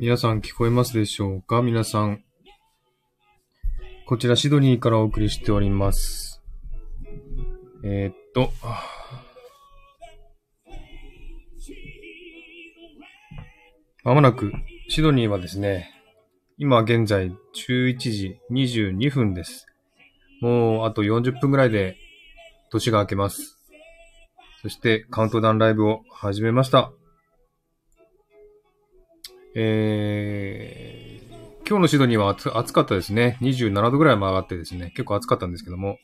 皆さん聞こえますでしょうか？皆さん。こちらシドニーからお送りしております。えー、っと、まもなくシドニーはですね、今現在11時22分です。もうあと40分ぐらいで年が明けます。そしてカウントダウンライブを始めました。えー、今日のシドニーは暑かったですね。27度ぐらいも上がってですね、結構暑かったんですけども。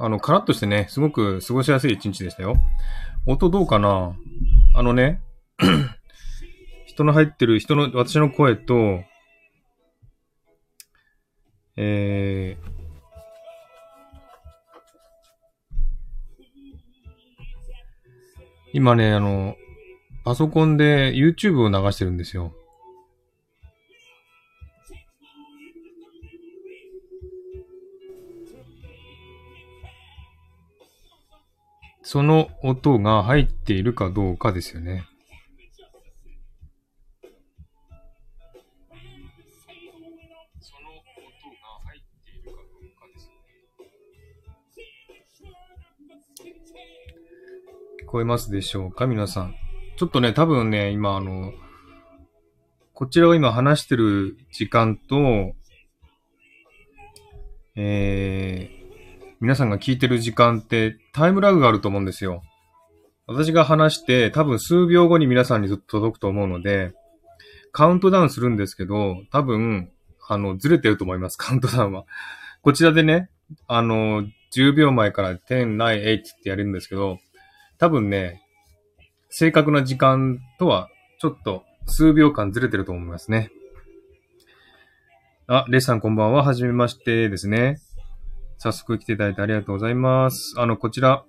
あの、カラッとしてね、すごく過ごしやすい一日でしたよ。音どうかな？あのね、人の入ってる、人の、私の声と、えー、今ね、あの、パソコンで YouTube を流してるんですよ。その音が入っているかどうかですよね。こえますでしょうか？皆さん。ちょっとね、多分ね、今あの、こちらを今話してる時間と、えー、皆さんが聞いてる時間ってタイムラグがあると思うんですよ。私が話して多分数秒後に皆さんに届くと思うので、カウントダウンするんですけど、多分、あの、ずれてると思います、カウントダウンは。こちらでね、あの、10秒前から10、9、8ってやるんですけど、多分ね、正確な時間とはちょっと数秒間ずれてると思いますね。あ、レイさんこんばんは。はじめましてですね。早速来ていただいてありがとうございます。あの、こちら、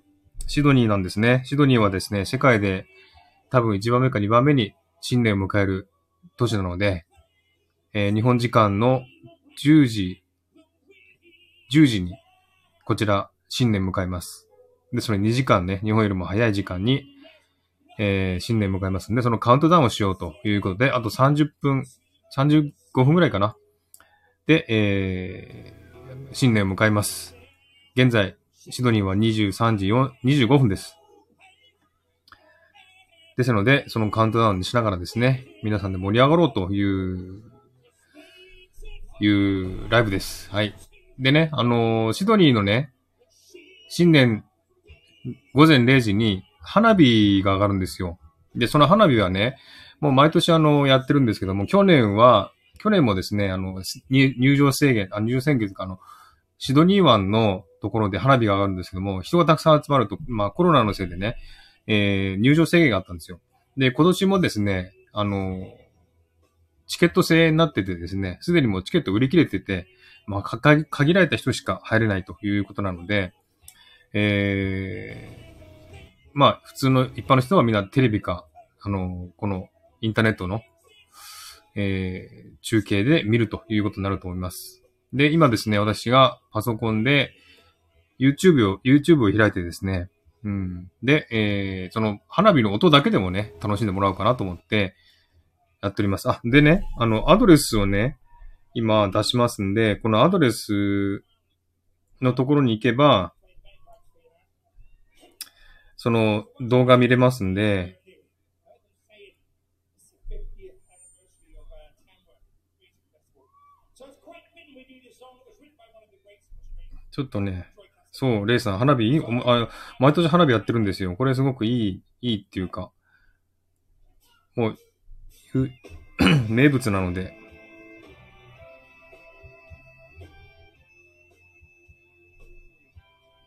シドニーなんですね。シドニーはですね、世界で多分1番目か2番目に新年を迎える都市なので、えー日本時間の10時、10時に、こちら、新年迎えます。で、それ2時間ね、日本よりも早い時間に、えー新年迎えますんで、そのカウントダウンをしようということで、あと30分、35分ぐらいかな。で、えー新年を迎えます。現在、シドニーは23時4 25分です。ですので、そのカウントダウンにしながらですね、皆さんで盛り上がろうという、いうライブです。はい。でね、あのーシドニーのね、新年午前0時に花火が上がるんですよ。で、その花火はね、もう毎年あの、やってるんですけども、去年は、去年もですね、あの、入場制限、あ入場制限というかあの、シドニー湾のところで花火が上がるんですけども、人がたくさん集まると、まあコロナのせいでね、えー、入場制限があったんですよ。で、今年もですね、あの、チケット制になっててですね、すでにもうチケット売り切れてて、まあ、限られた人しか入れないということなので、えー、まあ、普通の一般の人はみんなテレビか、あの、このインターネットの、えー、中継で見るということになると思います。で、今ですね、私がパソコンで YouTube を、YouTube を開いてですね、うん。で、えー、その花火の音だけでもね、楽しんでもらおうかなと思ってやっております。あ、でね、あの、アドレスをね、今出しますんで、このアドレスのところに行けば、その動画見れますんで、ちょっとね、そう、レイさん、花火いいあ、毎年花火やってるんですよ。これすごくいい、いいっていうか、もう、名物なので。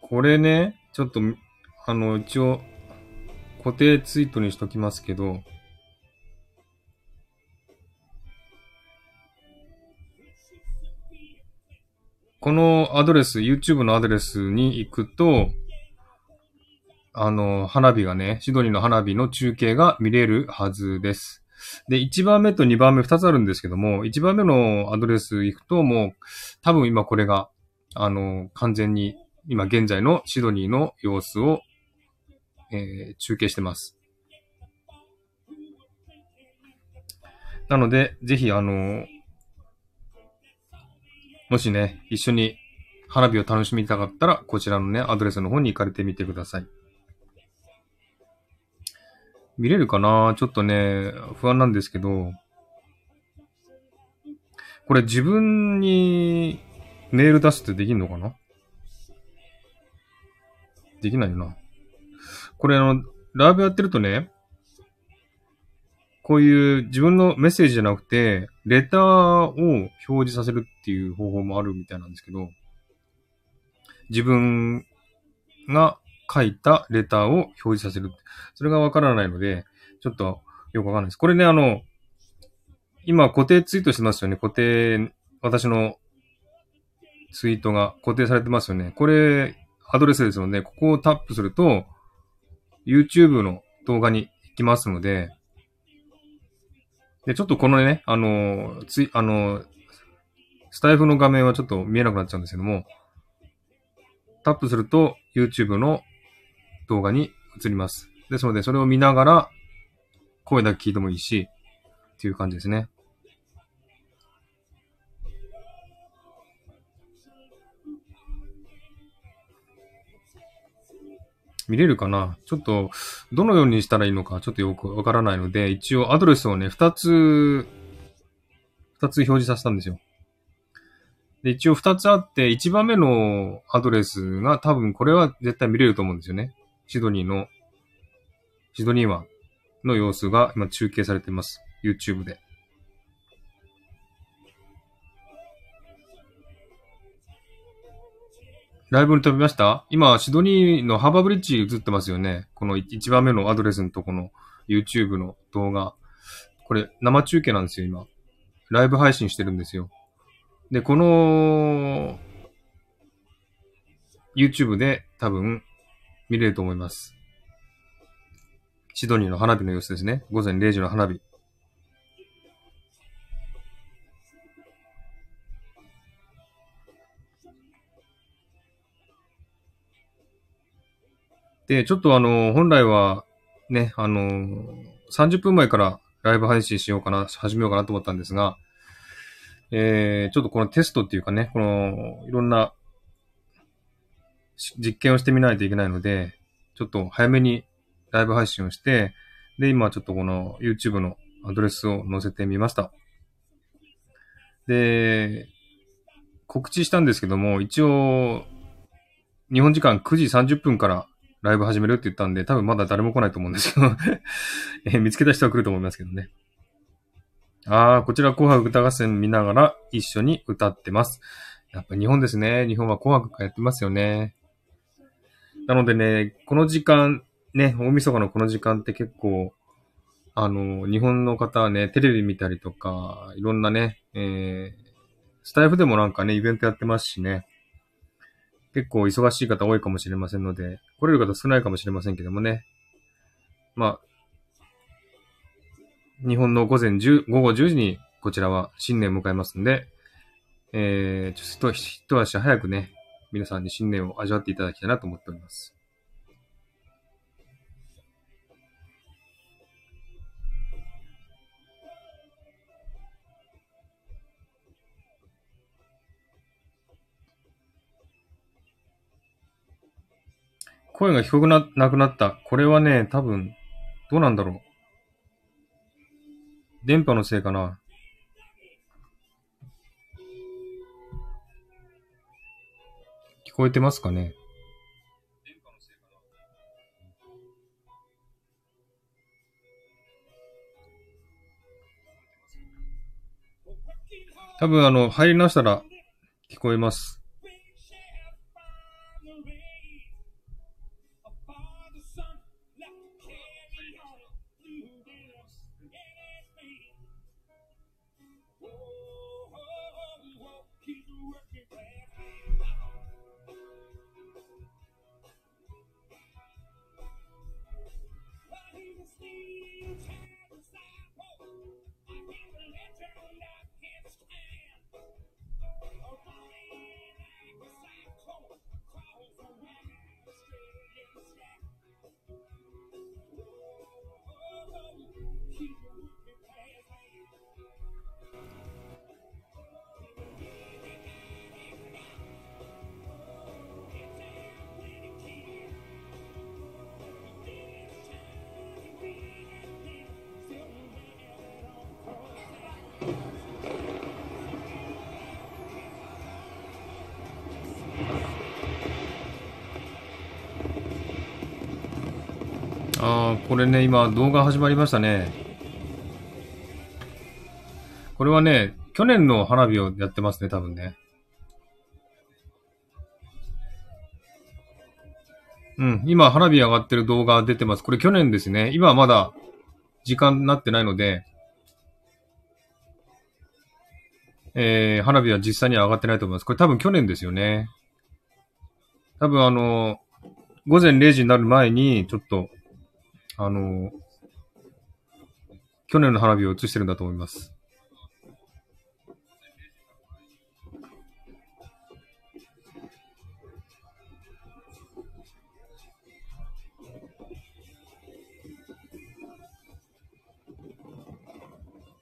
これね、ちょっと、あの、一応、固定ツイートにしときますけど、このアドレス、YouTube のアドレスに行くと、あの、花火がね、シドニーの花火の中継が見れるはずです。で、1番目と2番目2つあるんですけども、1番目のアドレス行くともう、多分今これが、あの、完全に、今現在のシドニーの様子を、えー、中継してます。なので、ぜひ、あのー、もしね、一緒に花火を楽しみたかったら、こちらのね、アドレスの方に行かれてみてください。見れるかな？ちょっとね、不安なんですけど、これ自分にメール出すってできんのかな？できないよな。これあの、ライブやってるとね、こういう自分のメッセージじゃなくて、レターを表示させるっていう方法もあるみたいなんですけど、自分が書いたレターを表示させる。それがわからないので、ちょっとよくわかんないです。これね、あの、今固定ツイートしてますよね。固定、私のツイートが固定されてますよね。これ、アドレスですので、ここをタップすると、YouTube の動画に行きますので、で、ちょっとこのね、あの、つい、あの、スタイフの画面はちょっと見えなくなっちゃうんですけども、タップすると YouTube の動画に移ります。ですので、それを見ながら、声だけ聞いてもいいし、っていう感じですね。見れるかな？ちょっと、どのようにしたらいいのかちょっとよくわからないので、一応アドレスをね、二つ、二つ表示させたんですよ。で、一応二つあって、一番目のアドレスが多分これは絶対見れると思うんですよね。シドニーの、シドニー湾の様子が今中継されています。YouTube で。ライブに飛びました？今、シドニーのハーバーブリッジ映ってますよね。この一番目のアドレスのとこの YouTube の動画。これ、生中継なんですよ、今。ライブ配信してるんですよ。で、この、YouTube で多分見れると思います。シドニーの花火の様子ですね。午前0時の花火。で、ちょっとあの、本来は、ね、あの、30分前からライブ配信しようかな、始めようかなと思ったんですが、えー、ちょっとこのテストっていうかね、この、いろんな実験をしてみないといけないので、ちょっと早めにライブ配信をして、で、今ちょっとこの YouTube のアドレスを載せてみました。で、告知したんですけども、一応、日本時間9時30分からライブ始めるって言ったんで、多分まだ誰も来ないと思うんですけど え見つけた人は来ると思いますけどね。あー、こちら紅白歌合戦見ながら一緒に歌ってます。やっぱ日本ですね。日本は紅白やってますよね。なのでね、この時間、ね、大晦日のこの時間って結構、あの、日本の方はね、テレビ見たりとか、いろんなね、えー、スタイフでもなんかね、イベントやってますしね。結構忙しい方多いかもしれませんので、来れる方少ないかもしれませんけどもね。まあ、日本の午前10、午後10時にこちらは新年を迎えますんで、えー、ちょっと一足早くね、皆さんに新年を味わっていただきたいなと思っております。声が聞こえななくなった。これはね、多分、どうなんだろう。電波のせいかな。聞こえてますかね？多分あの、入り直したら聞こえます。あ、これね、今動画始まりましたね。これはね、去年の花火をやってますね、多分ね。うん、今花火上がってる動画出てます。これ去年ですね。今はまだ時間になってないので、えー、花火は実際には上がってないと思います。これ多分去年ですよね。多分あの、午前0時になる前に、ちょっと、あの、去年の花火を映してるんだと思います。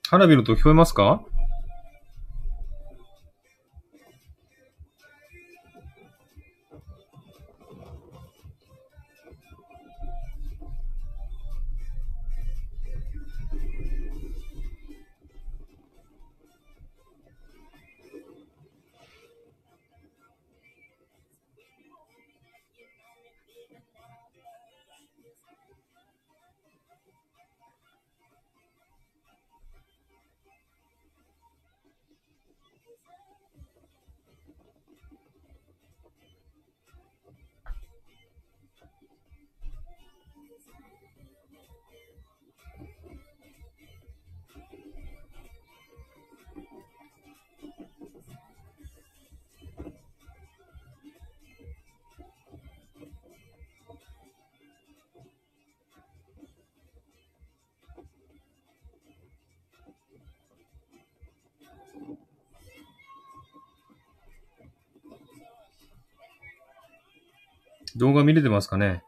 花火の音聞こえますか？動画見れてますかね？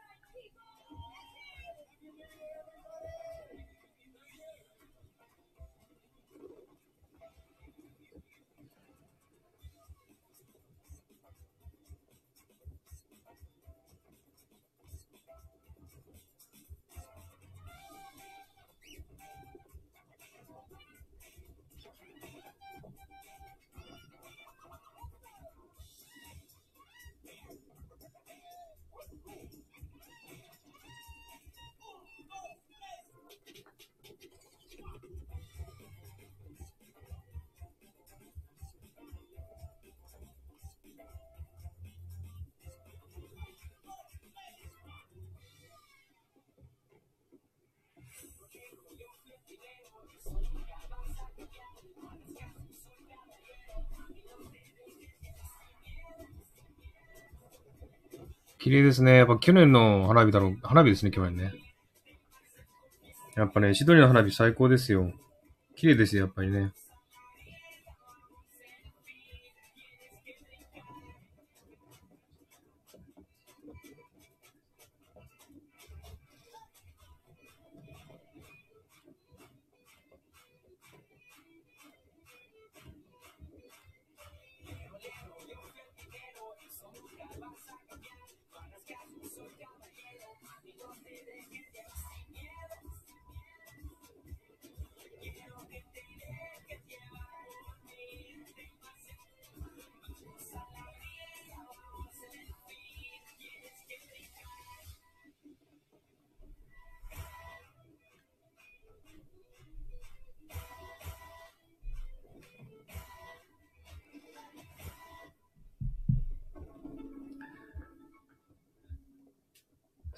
綺麗ですね。やっぱ去年の花火だろう。花火ですね、去年ね。やっぱね、シドニーの花火最高ですよ。綺麗ですよ、やっぱりね。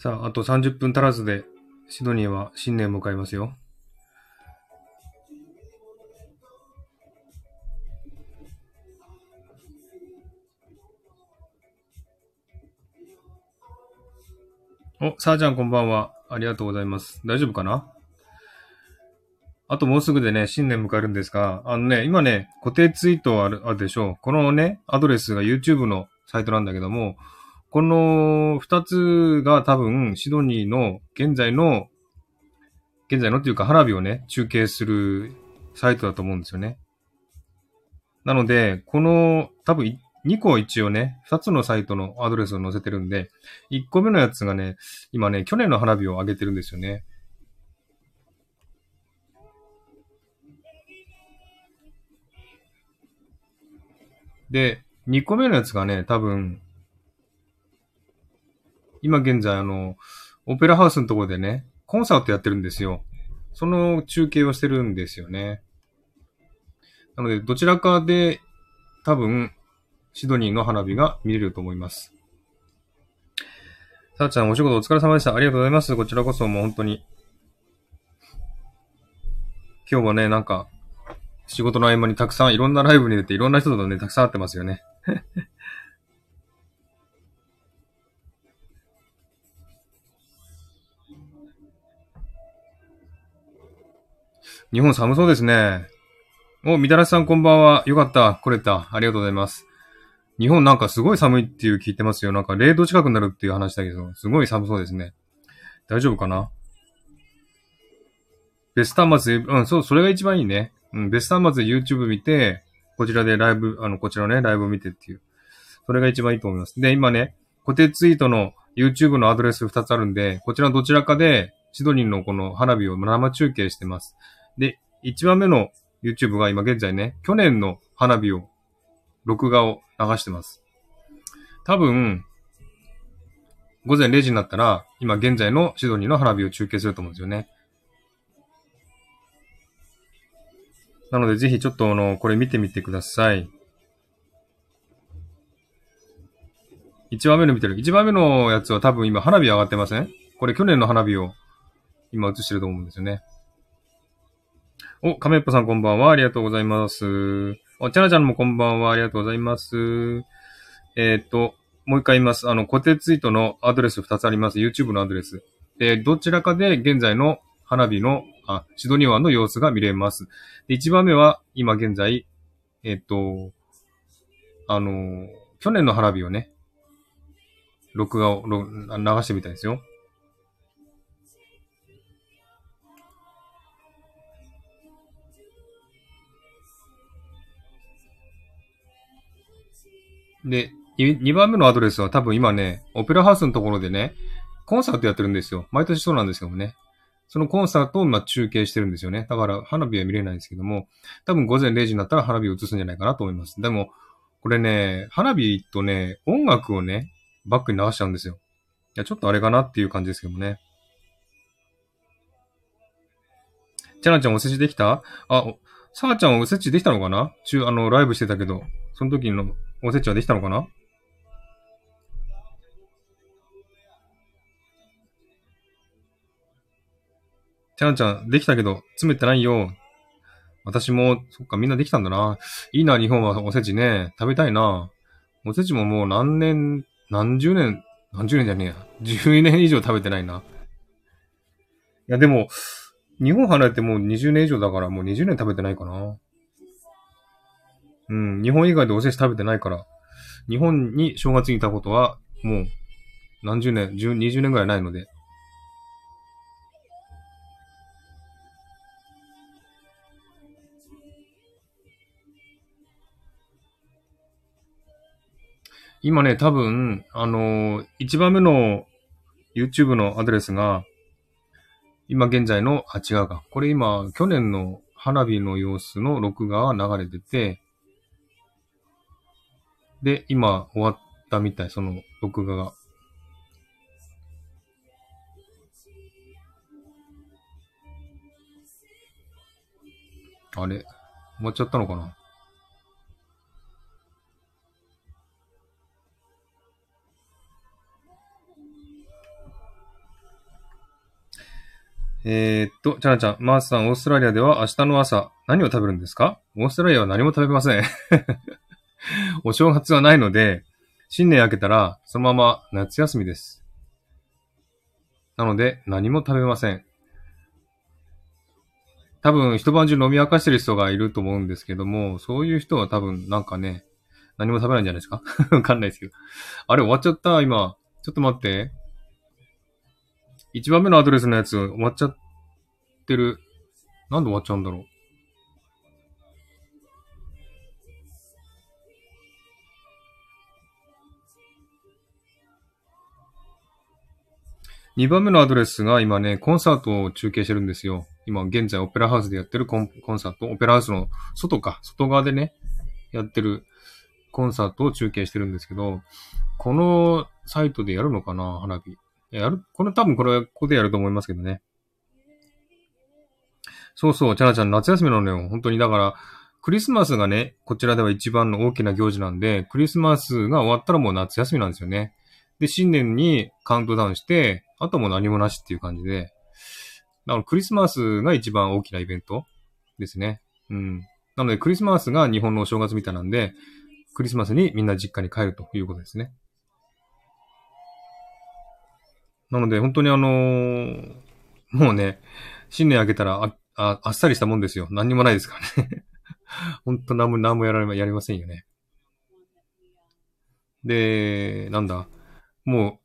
さあ、あと30分足らずで、シドニーは新年を迎えますよ。お、さあちゃんこんばんは。ありがとうございます。大丈夫かな？あともうすぐでね、新年迎えるんですが、あのね、今ね、固定ツイートあるあるでしょう。このね、アドレスが YouTube のサイトなんだけども、この二つが多分、シドニーの現在の、現在のっていうか花火をね、中継するサイトだと思うんですよね。なので、この多分2個一応ね、2つのサイトのアドレスを載せてるんで、1個目のやつがね、今ね、去年の花火を上げてるんですよね。で、2個目のやつがね、多分、今現在あの、オペラハウスのところでね、コンサートやってるんですよ。その中継をしてるんですよね。なので、どちらかで多分、シドニーの花火が見れると思います。さあちゃん、お仕事お疲れ様でした。ありがとうございます。こちらこそもう本当に。今日もね、なんか、仕事の合間にたくさんいろんなライブに出ていろんな人とね、たくさん会ってますよね。日本寒そうですね。お、みたらしさんこんばんは。よかった。来れた。ありがとうございます。日本なんかすごい寒いっていう聞いてますよ。なんか0度近くなるっていう話だけど、すごい寒そうですね。大丈夫かな？ベスト端末、うん、そう、それが一番いいね。うん、ベスト端末 YouTube 見て、こちらでライブ、あの、こちらのね、ライブを見てっていう。それが一番いいと思います。で、今ね、固定ツイートの YouTube のアドレス2つあるんで、こちらどちらかで、シドニーのこの花火を生中継してます。で、1番目の YouTube が今現在ね、去年の花火を、録画を流してます。多分、午前0時になったら、今現在のシドニーの花火を中継すると思うんですよね。なのでぜひちょっとあの、これ見てみてください。1番目の見てる。1番目のやつは多分今花火上がってません？これ去年の花火を今映してると思うんですよね。お、亀っぽさんこんばんは。ありがとうございます。お、ちゃなちゃんもこんばんは。ありがとうございます。えっ、と、もう一回言います。あの、固定ツイートのアドレス2つあります。YouTube のアドレス。で、どちらかで現在の花火の、あ、シドニー湾の様子が見れます。で、1番目は、今現在、えっ、と、あの、去年の花火をね、録画を流してみたいですよ。で、2番目のアドレスは多分今ね、オペラハウスのところでね、コンサートやってるんですよ。毎年そうなんですけどもね。そのコンサートを今中継してるんですよね。だから花火は見れないんですけども、多分午前0時になったら花火を映すんじゃないかなと思います。でも、これね、花火とね、音楽をね、バックに流しちゃうんですよ。いや、ちょっとあれかなっていう感じですけどもね。チャナちゃんおせちできた？あ、さあちゃんおせちできたのかな？中、あの、ライブしてたけど、その時のおせちはできたのかな？ちゃんちゃん、できたけど、詰めてないよ。私も、そっか、みんなできたんだな。いいな、日本はおせちね。食べたいな。おせちももう何年、何十年、何十年じゃねえや。10年以上食べてないな。いや、でも、日本離れてもう20年以上だから、もう20年食べてないかな。うん、日本以外でおせち食べてないから、日本に正月にいたことは、もう、何十年、十、二十年ぐらいないので。今ね、多分、あのー、一番目の YouTube のアドレスが、今現在の、あ、違うか。これ今、去年の花火の様子の録画が流れてて、で、今終わったみたい、その録画が。あれ？終わっちゃったのかな？えー、っと、チャナちゃん、マースさん、オーストラリアでは明日の朝、何を食べるんですか？オーストラリアは何も食べません。お正月はないので、新年明けたら、そのまま夏休みです。なので、何も食べません。多分、一晩中飲み明かしてる人がいると思うんですけども、そういう人は多分、なんかね、何も食べないんじゃないですか？わかんないですけど。あれ、終わっちゃった、今。ちょっと待って。一番目のアドレスのやつ終わっちゃってる。なんで終わっちゃうんだろう？2番目のアドレスが今ね、コンサートを中継してるんですよ。今現在オペラハウスでやってるコンコンサート、オペラハウスの外か、外側でね、やってるコンサートを中継してるんですけど、このサイトでやるのかな花火。やる、これ多分これ、ここでやると思いますけどね。そうそう、チャナちゃん夏休みなのよ。本当に。だから、クリスマスがね、こちらでは一番の大きな行事なんで、クリスマスが終わったらもう夏休みなんですよね。で、新年にカウントダウンして、あとも何もなしっていう感じで、だからクリスマスが一番大きなイベントですね。うん。なので、クリスマスが日本のお正月みたいなんで、クリスマスにみんな実家に帰るということですね。なので、本当にあのー、もうね、新年明けたらあ、あ、あっさりしたもんですよ。何にもないですからね。本当何も、何もやられ、やりませんよね。で、なんだ？も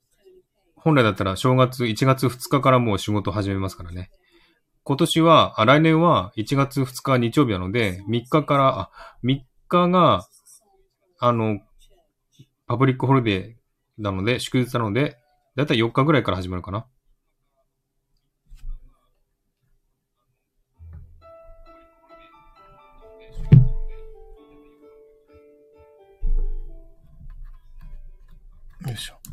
う、本来だったら正月1月2日からもう仕事始めますからね。今年は、あ来年は1月2日日曜日なので、3日から、あ、3日が、あの、 public holiday なので、祝日なので、だいたい4日ぐらいから始まるかな。よいしょ。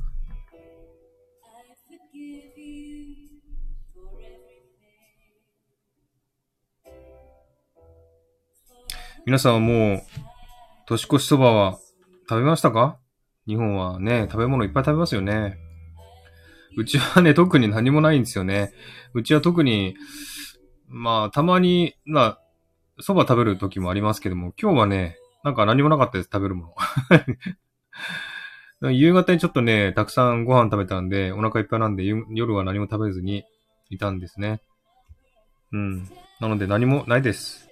皆さんはもう、年越しそばは食べましたか？日本はね、食べ物いっぱい食べますよね。うちはね、特に何もないんですよね。うちは特に、まあ、たまに、まあ、蕎麦食べる時もありますけども、今日はね、なんか何もなかったです、食べるもの。夕方にちょっとね、たくさんご飯食べたんで、お腹いっぱいなんで、夜は何も食べずにいたんですね。うん。なので何もないです。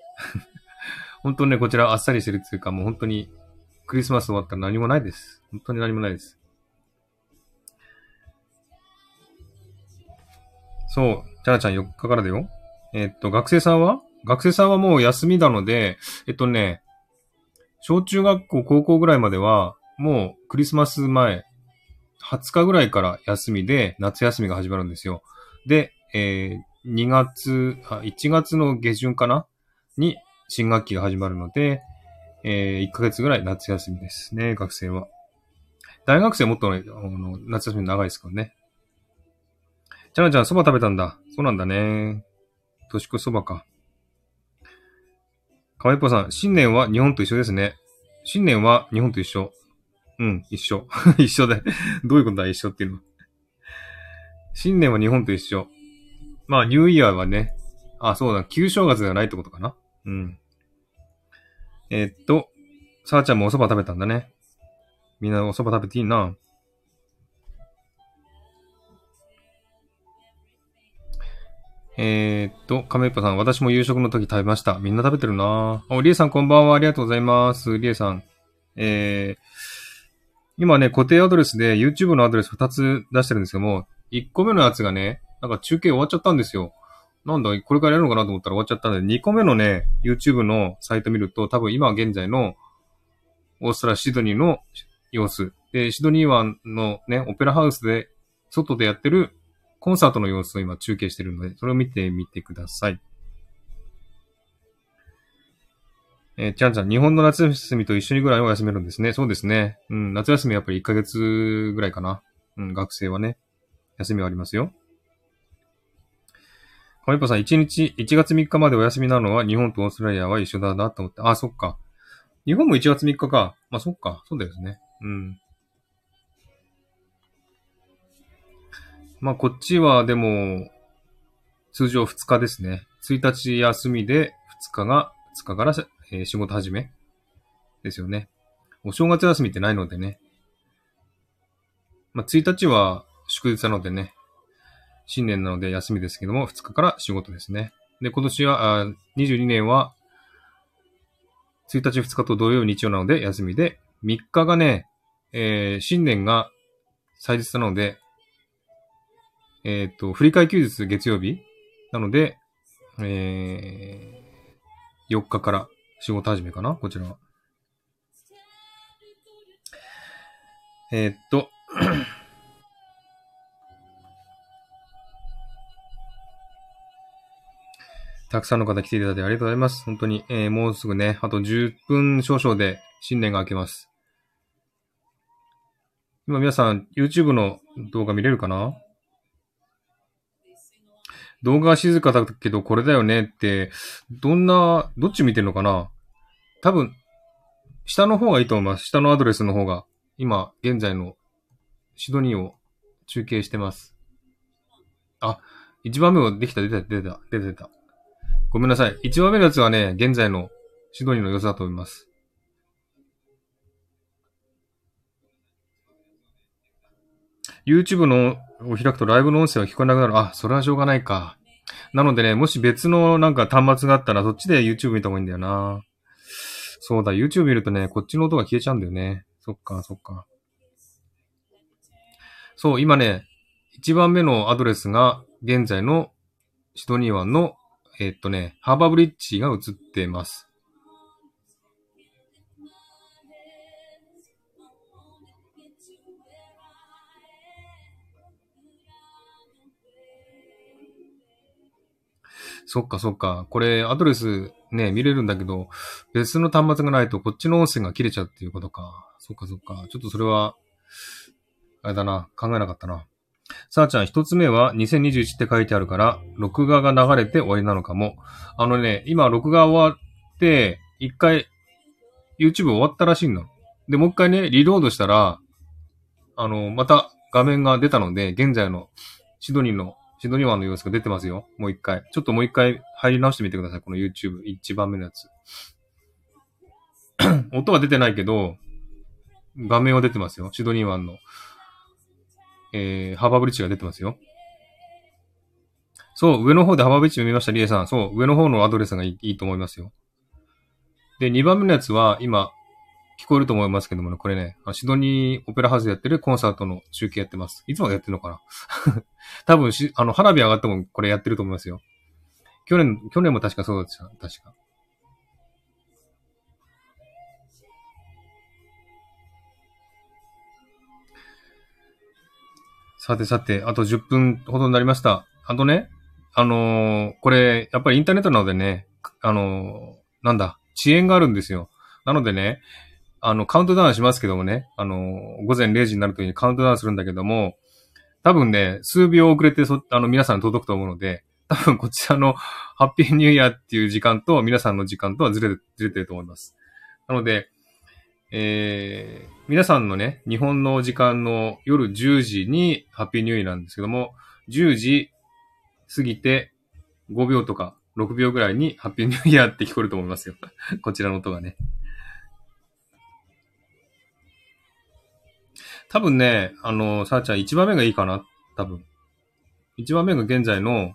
本当にね、こちらあっさりしてるっていうか、もう本当にクリスマス終わったら何もないです。本当に何もないです。そう。チャラちゃん4日からだよ。えっと、学生さんは？学生さんはもう休みなので、えっとね、小中学校、高校ぐらいまでは、もうクリスマス前、20日ぐらいから休みで、夏休みが始まるんですよ。で、えー、2月、1月の下旬かな？に新学期が始まるので、えー、1ヶ月ぐらい夏休みですね、学生は。大学生もっと、あの夏休み長いですからね。ちゃなちゃん、蕎麦食べたんだ。そうなんだね。年越し蕎麦か。かわいっぽさん、新年は日本と一緒ですね。新年は日本と一緒。うん、一緒。一緒だ。どういうことだ、一緒っていうのは。新年は日本と一緒。まあ、ニューイヤーはね。あ、そうだ、旧正月ではないってことかな。うん。えー、っと、さあちゃんもお蕎麦食べたんだね。みんなお蕎麦食べていいな？えー、っと、亀っぽさん、私も夕食の時食べました。みんな食べてるなお、りえさんこんばんは。ありがとうございます。りえさん。えー、今ね、固定アドレスで YouTube のアドレス2つ出してるんですけども、1個目のやつがね、なんか中継終わっちゃったんですよ。なんだ、これからやるのかなと思ったら終わっちゃったんで、2個目のね、YouTube のサイト見ると、多分今現在のオーストラシドニーの様子。で、シドニー湾のね、オペラハウスで、外でやってるコンサートの様子を今中継してるので、それを見てみてください。えー、ちゃんちゃん、日本の夏休みと一緒にぐらいは休めるんですね。そうですね。うん、夏休みはやっぱり1ヶ月ぐらいかな。うん、学生はね、休みはありますよ。かみぽさん、1日、1月3日までお休みなのは日本とオーストラリアは一緒だなと思って。あ、そっか。日本も1月3日か。まあ、そっか。そうですね。うん。まあ、こっちはでも、通常2日ですね。1日休みで2日が、2日から、えー、仕事始めですよね。お正月休みってないのでね。まあ、1日は祝日なのでね。新年なので休みですけども、2日から仕事ですね。で、今年は、あ22年は、1日2日と土曜日曜なので休みで、3日がね、えー、新年が祭日なので、えっ、ー、と、振り替え休日月曜日なので、えー、4日から仕事始めかなこちらは。えー、っと、たくさんの方来ていただいてありがとうございます。本当に、えー、もうすぐね、あと10分少々で新年が明けます。今皆さん、YouTube の動画見れるかな？動画は静かだけどこれだよねって、どんな、どっち見てるのかな？多分、下の方がいいと思います。下のアドレスの方が。今、現在のシドニーを中継してます。あ、1番目はできた、出た、出た、出た、出た。ごめんなさい。1番目のやつはね、現在のシドニーの様子だと思います。YouTube のを開くとライブの音声は聞こえなくなる。あ、それはしょうがないか。なのでね、もし別のなんか端末があったらそっちで YouTube 見た方がいいんだよな。そうだ、YouTube 見るとね、こっちの音が消えちゃうんだよね。そっか、そっか。そう、今ね、1番目のアドレスが現在のシドニー湾の、えっとね、ハーバーブリッジが映ってます。そっかそっか。これ、アドレスね、見れるんだけど、別の端末がないとこっちの音声が切れちゃうっていうことか。そっかそっか。ちょっとそれは、あれだな。考えなかったな。さあちゃん、一つ目は2021って書いてあるから、録画が流れて終わりなのかも。あのね、今録画終わって、一回、YouTube 終わったらしいの。で、もう一回ね、リロードしたら、あの、また画面が出たので、現在のシドニーの、シドニー湾の様子が出てますよ。もう一回。ちょっともう一回入り直してみてください。この YouTube 一番目のやつ。音は出てないけど、画面は出てますよ。シドニー湾の、えー、ハーバーブリッジが出てますよ。そう、上の方でハーバーブリッジ見ました、リエさん。そう、上の方のアドレスがいいと思いますよ。で、2番目のやつは、今、聞こえると思いますけどもね、これね、シドニーオペラハウスでやってるコンサートの中継やってます。いつまでやってるのかな？多分し、あの、花火上がってもこれやってると思いますよ。去年、去年も確かそうでした。確か。さてさて、あと10分ほどになりました。あとね、あのーこれ、やっぱりインターネットなのでね、あのーなんだ、遅延があるんですよ。なのでね、あの、カウントダウンしますけどもね、あのー午前0時になるときにカウントダウンするんだけども、多分ね、数秒遅れてそ、あの、皆さん届くと思うので、多分こちらのハッピーニューイヤーっていう時間と皆さんの時間とはずれて、ずれてると思います。なので、えー、皆さんのね、日本の時間の夜10時にハッピーニューイーなんですけども、10時過ぎて5秒とか6秒ぐらいにハッピーニューイヤーって聞こえると思いますよ。こちらの音がね。多分ね、あの、さあちゃん1番目がいいかな多分。1番目が現在の、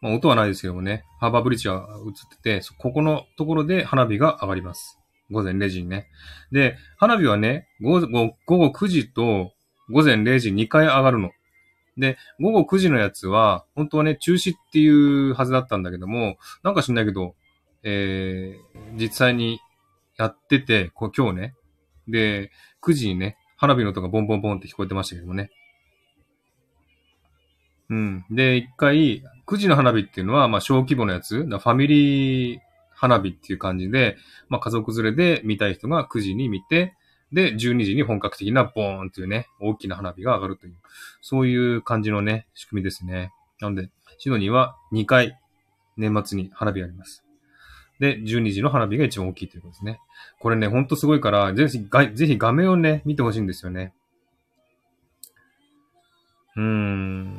まあ、音はないですけどもね、ハーバーブリッジが映ってて、ここのところで花火が上がります。午前0時にね。で、花火はね、午後9時と午前0時2回上がるの。で、午後9時のやつは、本当はね、中止っていうはずだったんだけども、なんか知んないけど、えー、実際にやってて、こう今日ね。で、9時にね、花火の音がボンボンボンって聞こえてましたけどもね。うん。で、一回、9時の花火っていうのは、まあ、小規模のやつ、ファミリー花火っていう感じで、まあ、家族連れで見たい人が9時に見て、で、12時に本格的なボーンっていうね、大きな花火が上がるという、そういう感じのね、仕組みですね。なので、シドニーは2回、年末に花火あります。で、12時の花火が一番大きいということですね。これね、ほんとすごいから、ぜひ、ぜひ画面をね、見てほしいんですよね。うーん。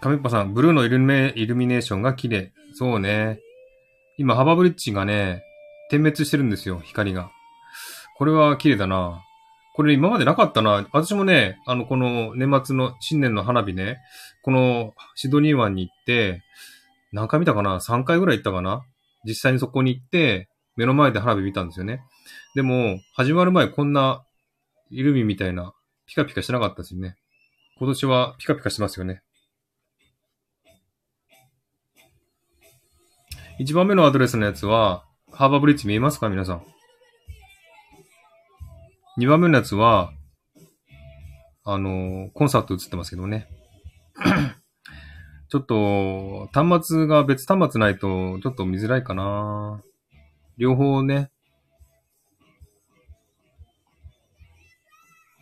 カメッパさん、ブルーのイルミネーションが綺麗。そうね。今、ハバブリッジがね、点滅してるんですよ、光が。これは綺麗だな。これ今までなかったな。私もね、あの、この年末の新年の花火ね、このシドニー湾に行って、何回見たかな ?3 回ぐらい行ったかな？実際にそこに行って、目の前で花火見たんですよね。でも、始まる前こんなイルミみたいなピカピカしてなかったですよね。今年はピカピカしてますよね。一番目のアドレスのやつは、ハーバーブリッジ見えますか？皆さん。二番目のやつは、あの、コンサート映ってますけどね。ちょっと、端末が別端末ないと、ちょっと見づらいかな。両方ね、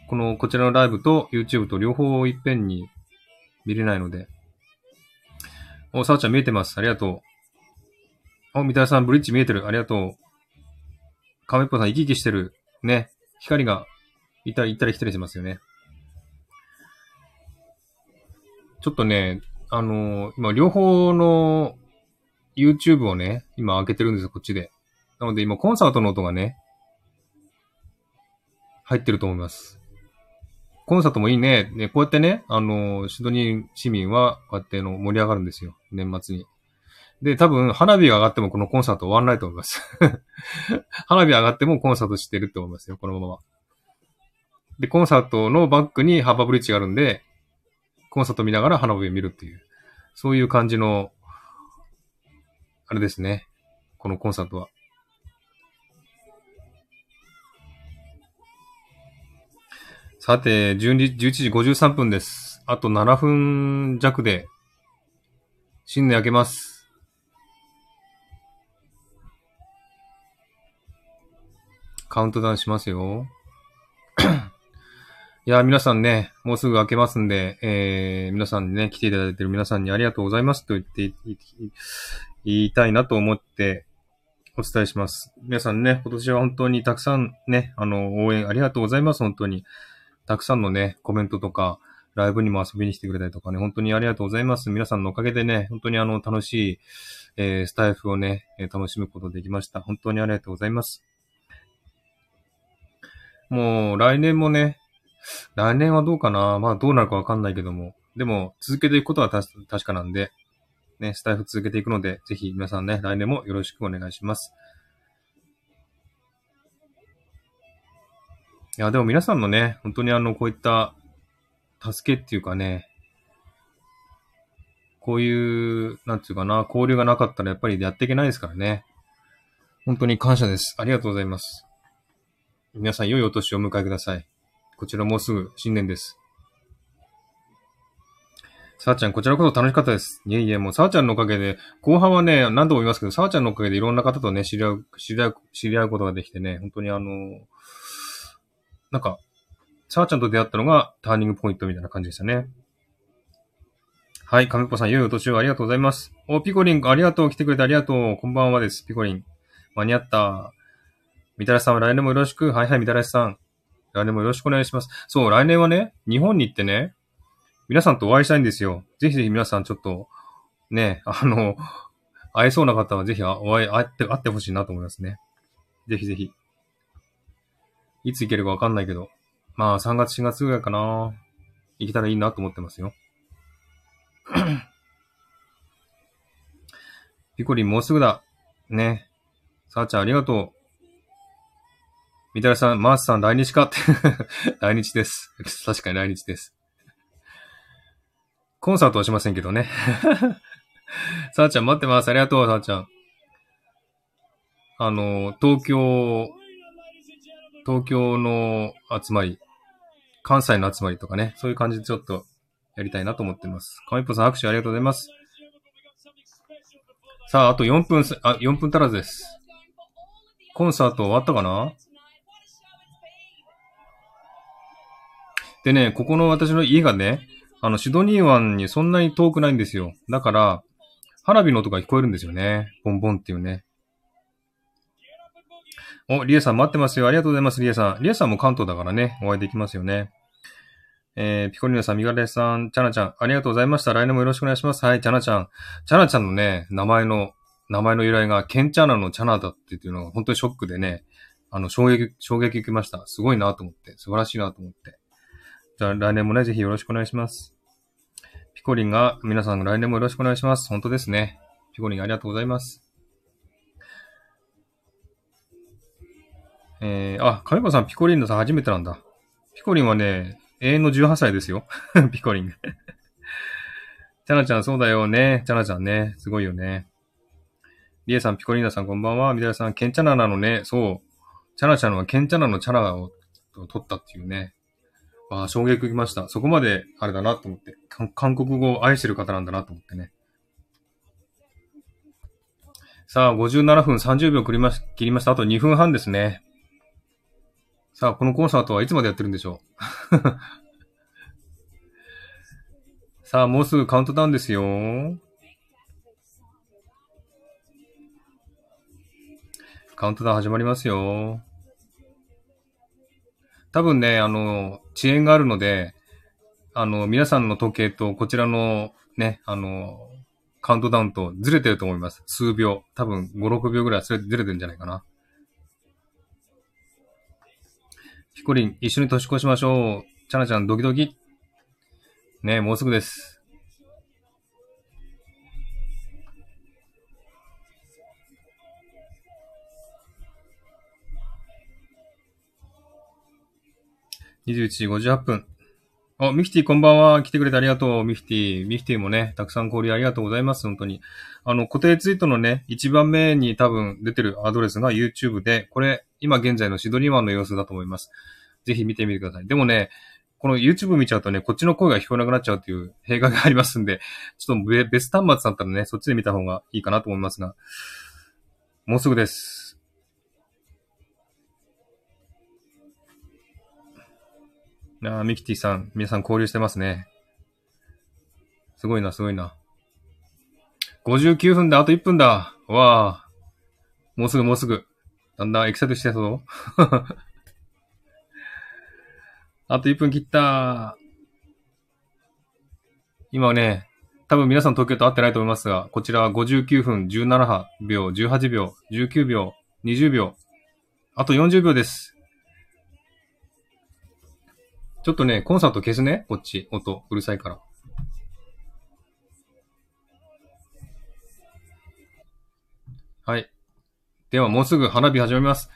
この、こちらのライブと YouTube と両方いっぺんに見れないので、お、さあちゃん見えてます。ありがとう。お、みたらさん、ブリッジ見えてる。ありがとう。カメッポさん、生き生きしてる。ね。光が、いたり、行ったり来たりしますよね。ちょっとね、あのー、今、両方の YouTube をね、今開けてるんですよ、こっちで。なので今、コンサートの音がね、入ってると思います。コンサートもいいね。ね、こうやってね、あの、シドニー市民は、こうやっての盛り上がるんですよ。年末に。で、多分、花火が上がってもこのコンサート終わんないと思います。花火上がってもコンサートしてると思いますよ、このまま。で、コンサートのバックにハーバーブリッジがあるんで、コンサート見ながら花火を見るっていう、そういう感じの、あれですね。このコンサートは。さて、11時53分です。あと7分弱で、新年明けます。カウントダウンしますよ。いや、皆さんね、もうすぐ明けますんで、えー、皆さんにね、来ていただいている皆さんにありがとうございますと言って、言いたいなと思ってお伝えします。皆さんね、今年は本当にたくさんね、あの、応援ありがとうございます、本当に。たくさんのね、コメントとか、ライブにも遊びに来てくれたりとかね、本当にありがとうございます。皆さんのおかげでね、本当にあの、楽しい、えー、スタイフをね、楽しむことできました。本当にありがとうございます。もう、来年もね、来年はどうかなまあ、どうなるかわかんないけども、でも、続けていくことは確かなんで、ね、スタイフ続けていくので、ぜひ皆さんね、来年もよろしくお願いします。いや、でも皆さんのね、本当にあの、こういった助けっていうかね、こういう、なんていうかな、交流がなかったらやっぱりやっていけないですからね。本当に感謝です。ありがとうございます。皆さん良いお年をお迎えください。こちらもうすぐ新年です。さあちゃん、こちらこそ楽しかったです。いえいえ、もうさあちゃんのおかげで、後半はね、何度も言いますけど、さあちゃんのおかげでいろんな方とね、知り合う、知り合う、知り合うことができてね、本当にあの、なんか、さあちゃんと出会ったのがターニングポイントみたいな感じでしたね。はい、亀っぽさん、良いお年をありがとうございます。お、ピコリン、ありがとう。来てくれてありがとう。こんばんはです。ピコリン。間に合った。みたらしさんは来年もよろしく。はいはい、みたらしさん。来年もよろしくお願いします。そう、来年はね、日本に行ってね、皆さんとお会いしたいんですよ。ぜひぜひ皆さんちょっと、ね、あの、会えそうな方はぜひお会い、会って、会ってほしいなと思いますね。ぜひぜひ。いつ行けるかわかんないけど。まあ、3月4月ぐらいかな。行けたらいいなと思ってますよ。ピコリンもうすぐだ。ね。さあちゃんありがとう。みたらさん、マースさん来日かって 来日です。確かに来日です。コンサートはしませんけどね。さあちゃん待ってます。ありがとう、さあちゃん。あの、東京、東京の集まり、関西の集まりとかね、そういう感じでちょっとやりたいなと思ってます。かみぽさん拍手ありがとうございます。さあ、あと4分、あ、4分足らずです。コンサート終わったかな？でね、ここの私の家がね、あの、シドニー湾にそんなに遠くないんですよ。だから、花火の音が聞こえるんですよね。ボンボンっていうね。お、リエさん待ってますよ。ありがとうございます、リエさん。リエさんも関東だからね、お会いできますよね。えー、ピコリナさん、ミガレさん、チャナちゃん、ありがとうございました。来年もよろしくお願いします。はい、チャナちゃん。チャナちゃんのね、名前の、名前の由来が、ケンチャナのチャナだっていうのが本当にショックでね、あの、衝撃、衝撃受けました。すごいなと思って、素晴らしいなと思って。じゃあ来年もね、ぜひよろしくお願いします。ピコリンが、皆さん来年もよろしくお願いします。本当ですね。ピコリンありがとうございます。えー、あ、カメパさん、ピコリンのさん初めてなんだ。ピコリンはね、永遠の18歳ですよ。ピコリン。チャナちゃん、そうだよね。チャナちゃんね。すごいよね。リエさん、ピコリーナさん、こんばんは。ミダラさん、ケンチャナなのね。そう。チャナちゃんはケンチャナのチャナを取ったっていうね。ああ、衝撃受けました。そこまで、あれだなと思って。韓国語を愛してる方なんだなと思ってね。さあ、57分30秒切りまし切りました。あと2分半ですね。さあ、このコンサートはいつまでやってるんでしょう？さあ、もうすぐカウントダウンですよ。カウントダウン始まりますよ。多分ね、あの、遅延があるので、あの、皆さんの時計とこちらのね、あの、カウントダウンとずれてると思います。数秒。多分5、6秒ぐらいずれてるんじゃないかな。ヒコリン、一緒に年越しましょう。チャナちゃん、ドキドキ。ねもうすぐです。21時58分。あ、ミフティこんばんは。来てくれてありがとう、ミフティ。ミフティもね、たくさん交流ありがとうございます。本当に。あの、固定ツイートのね、一番目に多分出てるアドレスが YouTube で、これ、今現在のシドニー湾の様子だと思います。ぜひ見てみてください。でもね、この YouTube 見ちゃうとね、こっちの声が聞こえなくなっちゃうっていう弊害がありますんで、ちょっと別端末だったらね、そっちで見た方がいいかなと思いますが、もうすぐです。ああ、ミキティさん、皆さん交流してますね。すごいな、すごいな。59分であと1分だ。わあ。もうすぐもうすぐ。だんだんエキサイトしてそう。あと1分切った。今ね、多分皆さん東京と会ってないと思いますが、こちらは59分17秒、18秒、19秒、20秒。あと40秒です。ちょっとね、コンサート消すね。こっち。音。うるさいから。はい。では、もうすぐ花火始めます。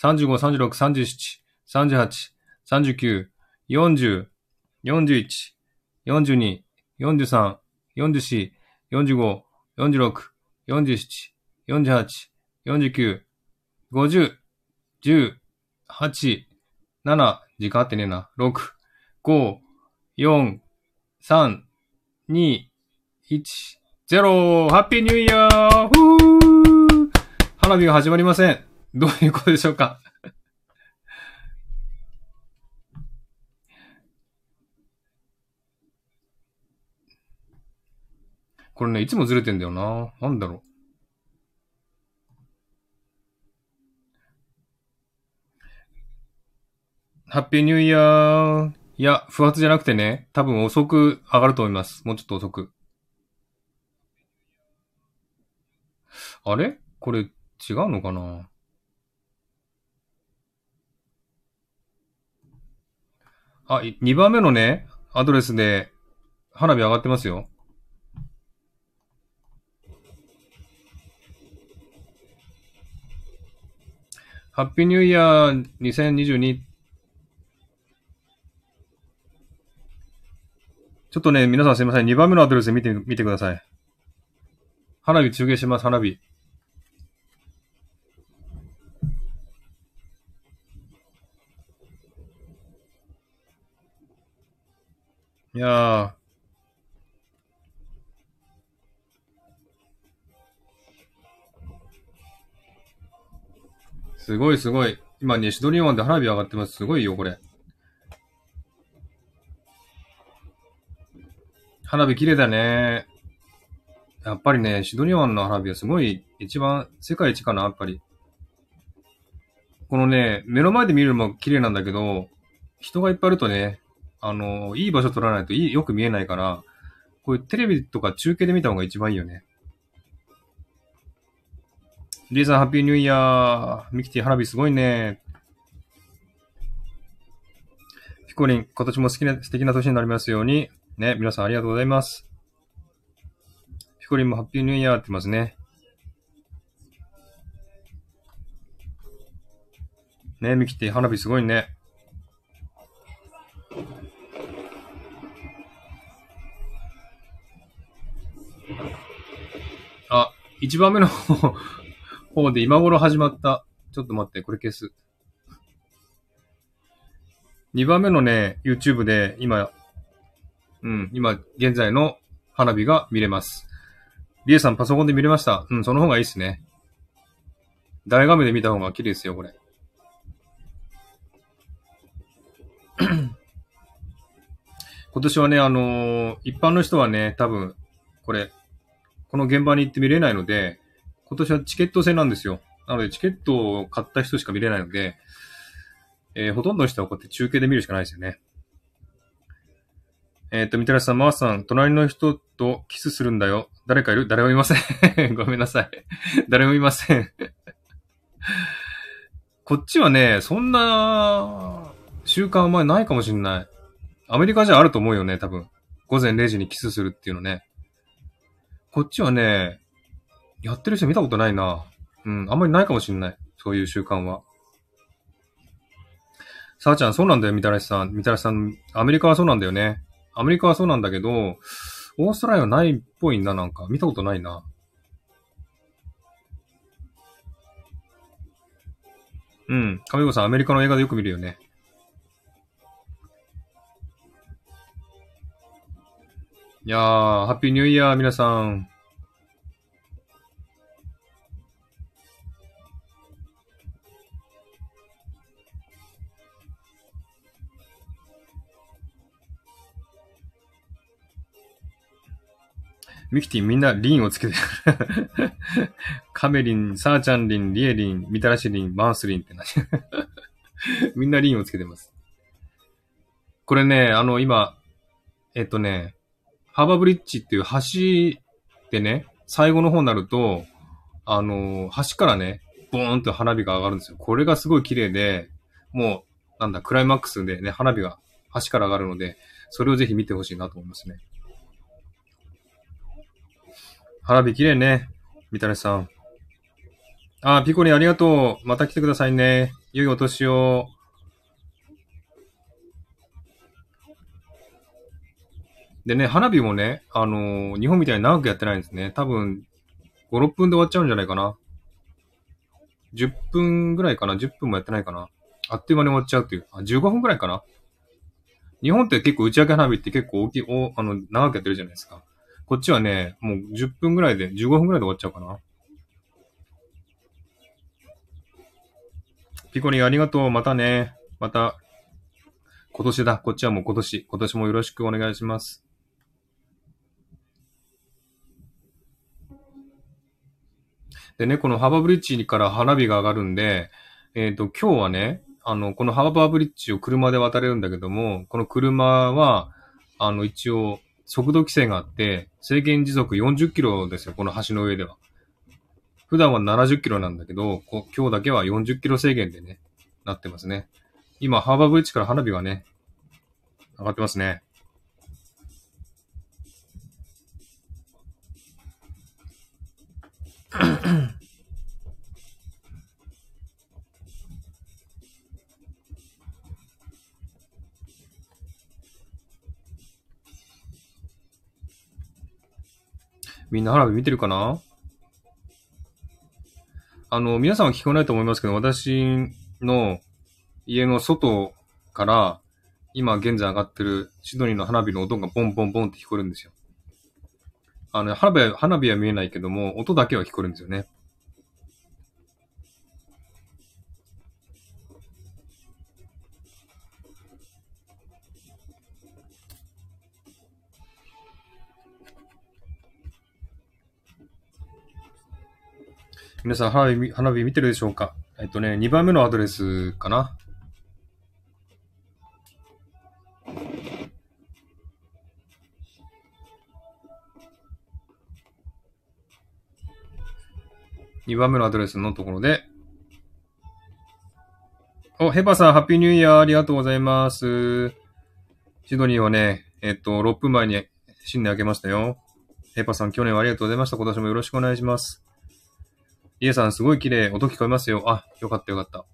35、36、37、38、39、40、41、42、43、44、45、46、47、48、49、50、10、8、7、時間合ってねえな。6、5、4、3、2、1、0! ハッピーニューイヤーふー花火が始まりません。どういうことでしょうかこれね、いつもずれてんだよな。なんだろう。ハッピーニューイヤー。いや、不発じゃなくてね、多分遅く上がると思います。もうちょっと遅く。あれ？これ違うのかな？あ、2番目のね、アドレスで花火上がってますよ。ハッピーニューイヤー2022ちょっとね、皆さんすいません。2番目のアドレス見て、見てください。花火中継します、花火。いやー。すごいすごい。今ね、シドニー湾で花火上がってます。すごいよ、これ。花火綺麗だね。やっぱりね、シドニー湾の花火はすごい、一番、世界一かな、やっぱり。このね、目の前で見るのも綺麗なんだけど、人がいっぱいいるとね、あの、いい場所取らないといいよく見えないから、こういうテレビとか中継で見た方が一番いいよね。リーさん、ハッピーニューイヤー。ミキティ花火すごいね。ピコリン、今年も好きな、素敵な年になりますように。ね、皆さんありがとうございます。ピコリンもハッピーニューイヤーってますね。ね、ミキティ花火すごいね。あ、一番目の 方で今頃始まった。ちょっと待って、これ消す。二番目のね、YouTube で今うん、今、現在の花火が見れます。リエさんパソコンで見れました？うん、その方がいいっすね。大画面で見た方が綺麗ですよ、これ。今年はね、あのー、一般の人はね、多分、これ、この現場に行って見れないので、今年はチケット制なんですよ。なので、チケットを買った人しか見れないので、えー、ほとんどの人はこうやって中継で見るしかないですよね。えっ、ー、と、みたらしさん、まー、さん、隣の人とキスするんだよ。誰かいる？誰もいません。ごめんなさい。誰もいません。こっちはね、そんな習慣あんまりないかもしんない。アメリカじゃあると思うよね、多分。午前0時にキスするっていうのね。こっちはね、やってる人見たことないな。うん、あんまりないかもしんない。そういう習慣は。さあちゃん、そうなんだよ、みたらしさん。みたらしさん、アメリカはそうなんだよね。アメリカはそうなんだけど、オーストラリアはないっぽいんだ、なんか。見たことないな。うん。亀子さん、アメリカの映画でよく見るよね。いやー、ハッピーニューイヤー、皆さん。ミキティみんなリンをつけてる カメリン、サーチャンリン、リエリン、ミタラシリン、マンスリンってな みんなリンをつけてます。これね、あの、今、えっとね、ハーバーブリッジっていう橋でね、最後の方になると、あの、橋からね、ボーンと花火が上がるんですよ。これがすごい綺麗で、もう、なんだ、クライマックスでね、花火が橋から上がるので、それをぜひ見てほしいなと思いますね。花火綺麗ね。みたらしさん。あ、ピコリンありがとう。また来てくださいね。良いお年を。でね、花火もね、あのー、日本みたいに長くやってないんですね。多分、5、6分で終わっちゃうんじゃないかな。10分ぐらいかな ?10 分もやってないかなあっという間に終わっちゃうっていう。あ、15分ぐらいかな日本って結構打ち上げ花火って結構大きい、おあの、長くやってるじゃないですか。こっちはね、もう10分ぐらいで、15分ぐらいで終わっちゃうかな。ピコリンありがとう。またね。また、今年だ。こっちはもう今年。今年もよろしくお願いします。でね、このハーバーブリッジから花火が上がるんで、えっ、ー、と、今日はね、あの、このハーバーブリッジを車で渡れるんだけども、この車は、あの、一応、速度規制があって、制限時速40キロですよ、この橋の上では。普段は70キロなんだけど、今日だけは40キロ制限でね、なってますね。今、ハーバーブリッジから花火がね、上がってますね。みんな花火見てるかな？あの、皆さんは聞こえないと思いますけど、私の家の外から、今現在上がってるシドニーの花火の音がボンボンボンって聞こえるんですよ。あの、花火は、花火は見えないけども、音だけは聞こえるんですよね。皆さん花火、花火見てるでしょうか？えっとね、2番目のアドレスかな？2番目のアドレスのところで。お、ヘパさん、ハッピーニューイヤーありがとうございます。シドニーはね、えっと、6分前に新年明けましたよ。ヘパさん、去年はありがとうございました。今年もよろしくお願いします。イエさん、すごい綺麗。音聞こえますよ。あ、よかったよかった。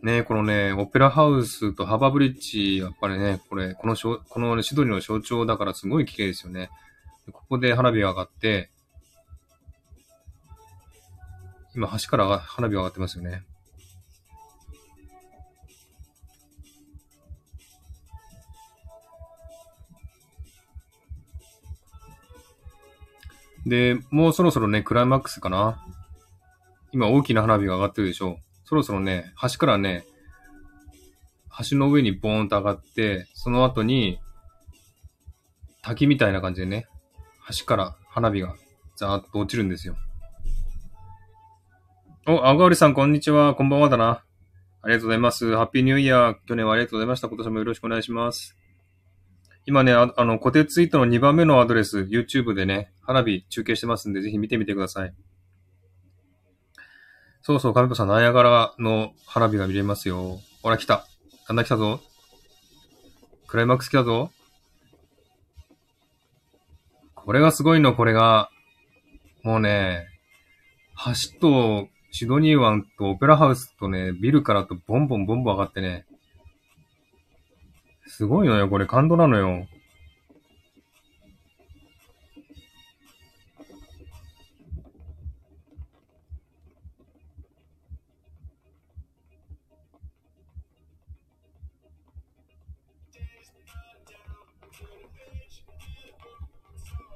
ねこのね、オペラハウスとハバブリッジ、やっぱりね、これ、このしょ、この、ね、シドニーの象徴だからすごい綺麗ですよね。ここで花火が上がって、今橋から花火が上がってますよね。で、もうそろそろね、クライマックスかな。今大きな花火が上がってるでしょ。そろそろね、橋からね、橋の上にボーンと上がって、その後に、滝みたいな感じでね、橋から花火がザーッと落ちるんですよ。お、あがわりさん、こんにちは。こんばんはだな。ありがとうございます。ハッピーニューイヤー。去年はありがとうございました。今年もよろしくお願いします。今ね、ああの、固定ツイートの2番目のアドレス、YouTube でね、花火中継してますんで、ぜひ見てみてください。そうそう、亀子さん、ナイアガラの花火が見れますよ。ほら、来た。だんだん来たぞ。クライマックス来たぞ。これがすごいの、これが。もうね、橋とシドニー湾とオペラハウスとね、ビルからとボンボンボンボン上がってね。すごいのよ、これ感動なのよ。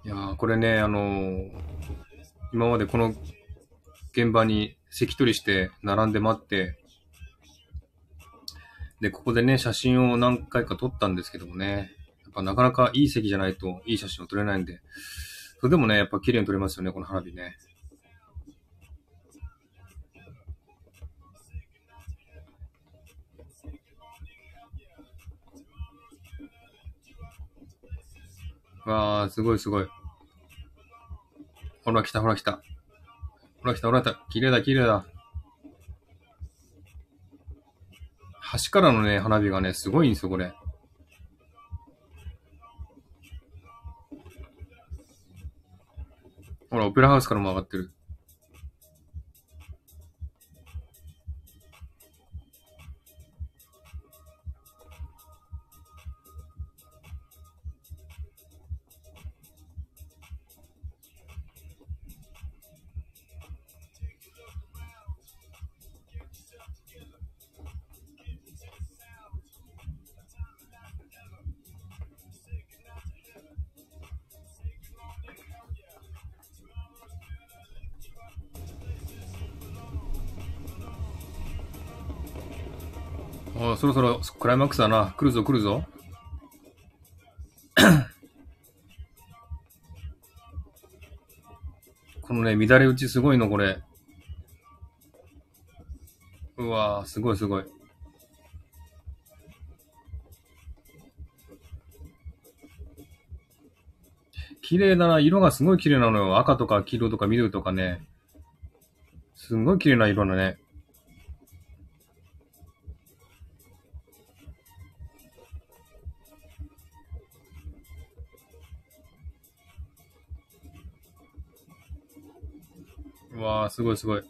いやー、これね、あのー、今までこの現場に席取りして並んで待って、で、ここでね、写真を何回か撮ったんですけどもね、やっぱなかなかいい席じゃないといい写真を撮れないんで、それでもね、やっぱ綺麗に撮れますよね、この花火ね。わあ、すごいすごい。ほら来た、ほら来た。ほら来た、ほら来た。綺麗だ、綺麗だ。橋からのね、花火がね、すごいんですよ、これ。ほら、オペラハウスからも上がってる。そろそろクライマックスだな。来るぞ来るぞ。このね、乱れ打ちすごいの、これ。うわぁ、すごいすごい。綺麗だな。色がすごい綺麗なのよ。赤とか黄色とか緑とかね。すごい綺麗な色だね。わあ、すごいすごい。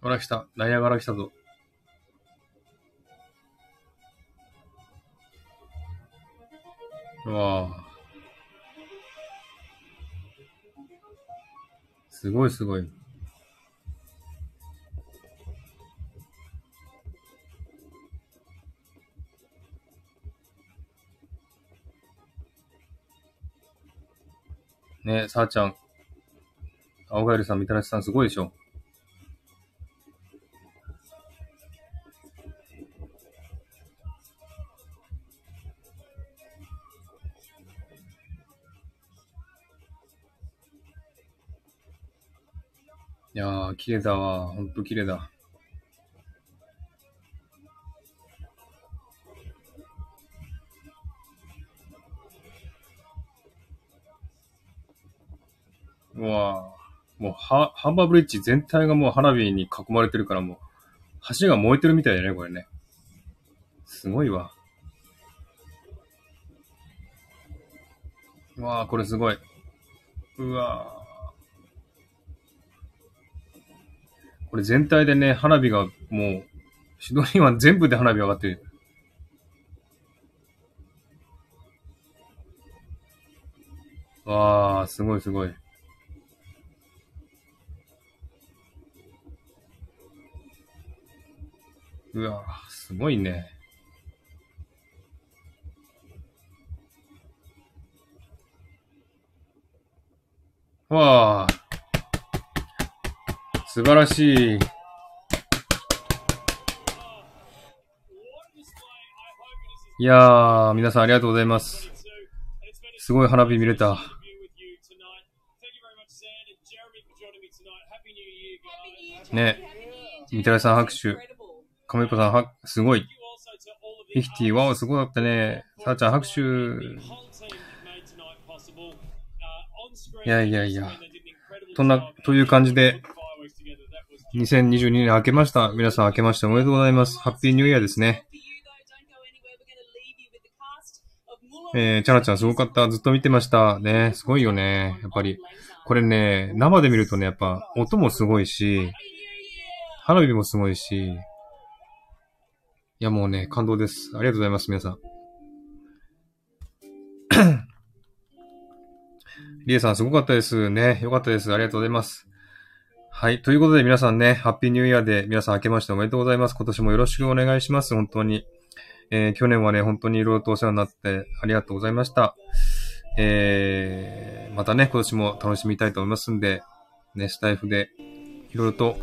ほら来た。ナイアガラ来たぞ。わあ。すごいすごい。ねさあちゃん。青ガエルさん、みたらしさん、すごいでしょ。いやー、綺麗だわ。ほんと綺麗だ。ハ、ハーバーブリッジ全体がもう花火に囲まれてるからもう、橋が燃えてるみたいだね、これね。すごいわ。うわこれすごい。うわこれ全体でね、花火がもう、シドニー湾全部で花火上がってる。わあ、すごいすごい。うわすごいね。わあ、素晴らしい。いやあ、皆さんありがとうございます。すごい花火見れた。ね、三たさん拍手。亀子さんは、すごい。フィフティ、ワオ、すごかったね。さあちゃん拍手。いやいやいや。とんな、という感じで、2022年明けました。皆さん明けましておめでとうございます。ハッピーニューイヤーですね。えー、チャナちゃんすごかった。ずっと見てました。ね、すごいよね。やっぱり。これね、生で見るとね、やっぱ音もすごいし、花火もすごいし、やもうね、感動です。ありがとうございます、皆さん。リエさんすごかったですね。よかったです。ありがとうございます。はい。ということで皆さんね、ハッピーニューイヤーで皆さん明けましておめでとうございます。今年もよろしくお願いします。本当に。えー去年はね、本当にいろいろとお世話になってありがとうございました。えー、またね、今年も楽しみたいと思いますんで、ね、スタイフでいろいろと、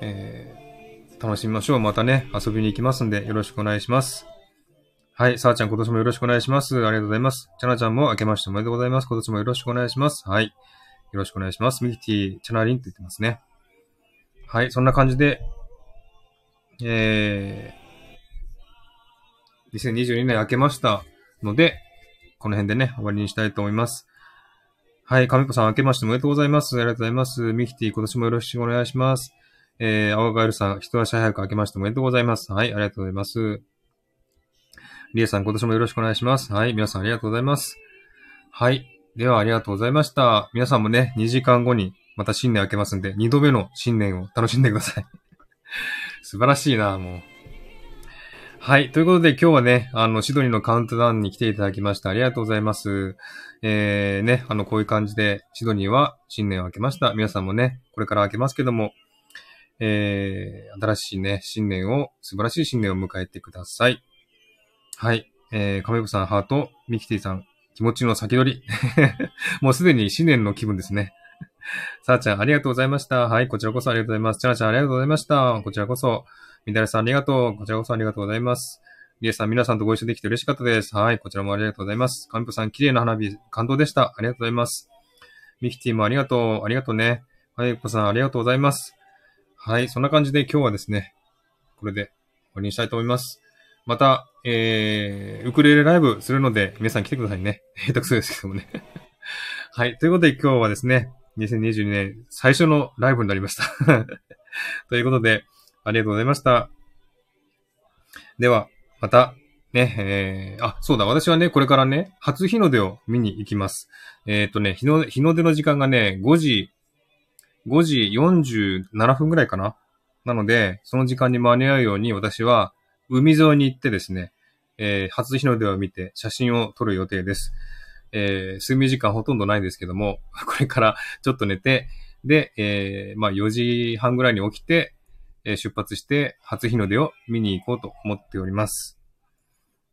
えー、楽しみましょう。またね、遊びに行きますんで、よろしくお願いします。はい、さあちゃん今年もよろしくお願いします。ありがとうございます。チャナちゃんも明けましておめでとうございます。今年もよろしくお願いします。はい。よろしくお願いします。ミキティ、チャナリンと言ってますね。はい、そんな感じで、えー、2022年明けましたので、この辺でね、終わりにしたいと思います。はい、かみこさん明けましておめでとうございます。ありがとうございます。ミキティ、今年もよろしくお願いします。えー、青ガエルさん、一足早く明けましておめでとうございます。はい、ありがとうございます。リエさん、今年もよろしくお願いします。はい、皆さんありがとうございます。はい。では、ありがとうございました。皆さんもね、2時間後にまた新年明けますんで、2度目の新年を楽しんでください。素晴らしいな、もう。はい。ということで、今日はね、あの、シドニーのカウントダウンに来ていただきました。ありがとうございます。えー、ね、あの、こういう感じで、シドニーは新年を明けました。皆さんもね、これから明けますけども、えー、新しいね、新年を、素晴らしい新年を迎えてください。はい。えー、亀部さん、ハート、ミキティさん、気持ちの先取り。もうすでに新年の気分ですね。さあちゃん、ありがとうございました。はい、こちらこそありがとうございます。チャナちゃん、ありがとうございました。こちらこそ。みだれさん、ありがとう。こちらこそありがとうございます。リエさん、皆さんとご一緒できて嬉しかったです。はい、こちらもありがとうございます。カンプさん、綺麗な花火、感動でした。ありがとうございます。ミキティもありがとう。ありがとうね。はい、こさん、ありがとうございます。はい、そんな感じで今日はですね、これで終わりにしたいと思います。また、えー、ウクレレライブするので、皆さん来てくださいね。下手くそですけどもね。はい。ということで今日はですね、2022年最初のライブになりました。ということで、ありがとうございました。では、また、ね、えー、あ、そうだ、私はね、これからね、初日の出を見に行きます。えっ、とね、日の、日の出の時間がね、5時、5時47分ぐらいかな？なので、その時間に間に合うように私は海沿いに行ってですね、えー初日の出を見て写真を撮る予定です。えー睡眠時間ほとんどないですけども、これからちょっと寝て、で、えーまあ4時半ぐらいに起きて、えー出発して初日の出を見に行こうと思っております。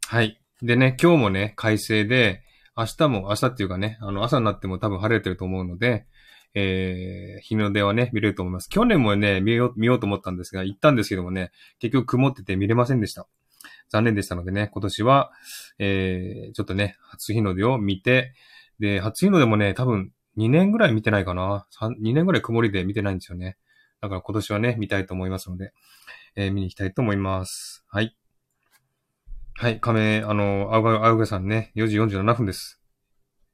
はい。でね、今日もね、快晴で、明日も、明日っていうかね、あの、朝になっても多分晴れてると思うので、えー日の出はね、見れると思います。去年もね、見よう、見ようと思ったんですが、行ったんですけどもね、結局曇ってて見れませんでした。残念でしたのでね、今年は、えー、ちょっとね、初日の出を見て、で、初日の出もね、多分2年ぐらい見てないかな。2年ぐらい曇りで見てないんですよね。だから今年はね、見たいと思いますので、えー見に行きたいと思います。はい。はい、亀、あの、青が、青がさんね、4時47分です。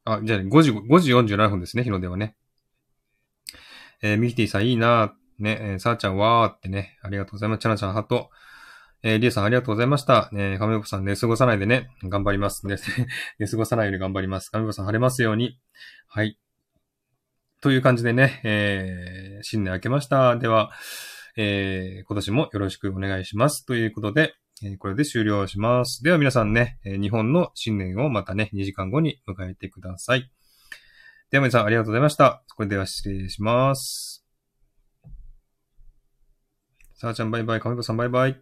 あ、じゃあ、5時、5時47分ですね、日の出はね。えーミキティさんいいなね、えー、さーちゃんわーってね、ありがとうございます。チャナちゃんハート。えー、リエさんありがとうございました。ね、亀子さん寝過ごさないでね、頑張ります。ね、寝 過ごさないように頑張ります。亀子さん晴れますように。はい。という感じでね、えー、新年明けました。では、えー、今年もよろしくお願いします。ということで、えーこれで終了します。では皆さんね、えー日本の新年をまたね、2時間後に迎えてください。では皆さんありがとうございました。これでは失礼します。さあちゃんバイバイ、かみこさんバイバイ。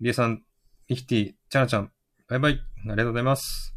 りえさん、ミキティ、チャナちゃん、バイバイ。ありがとうございます。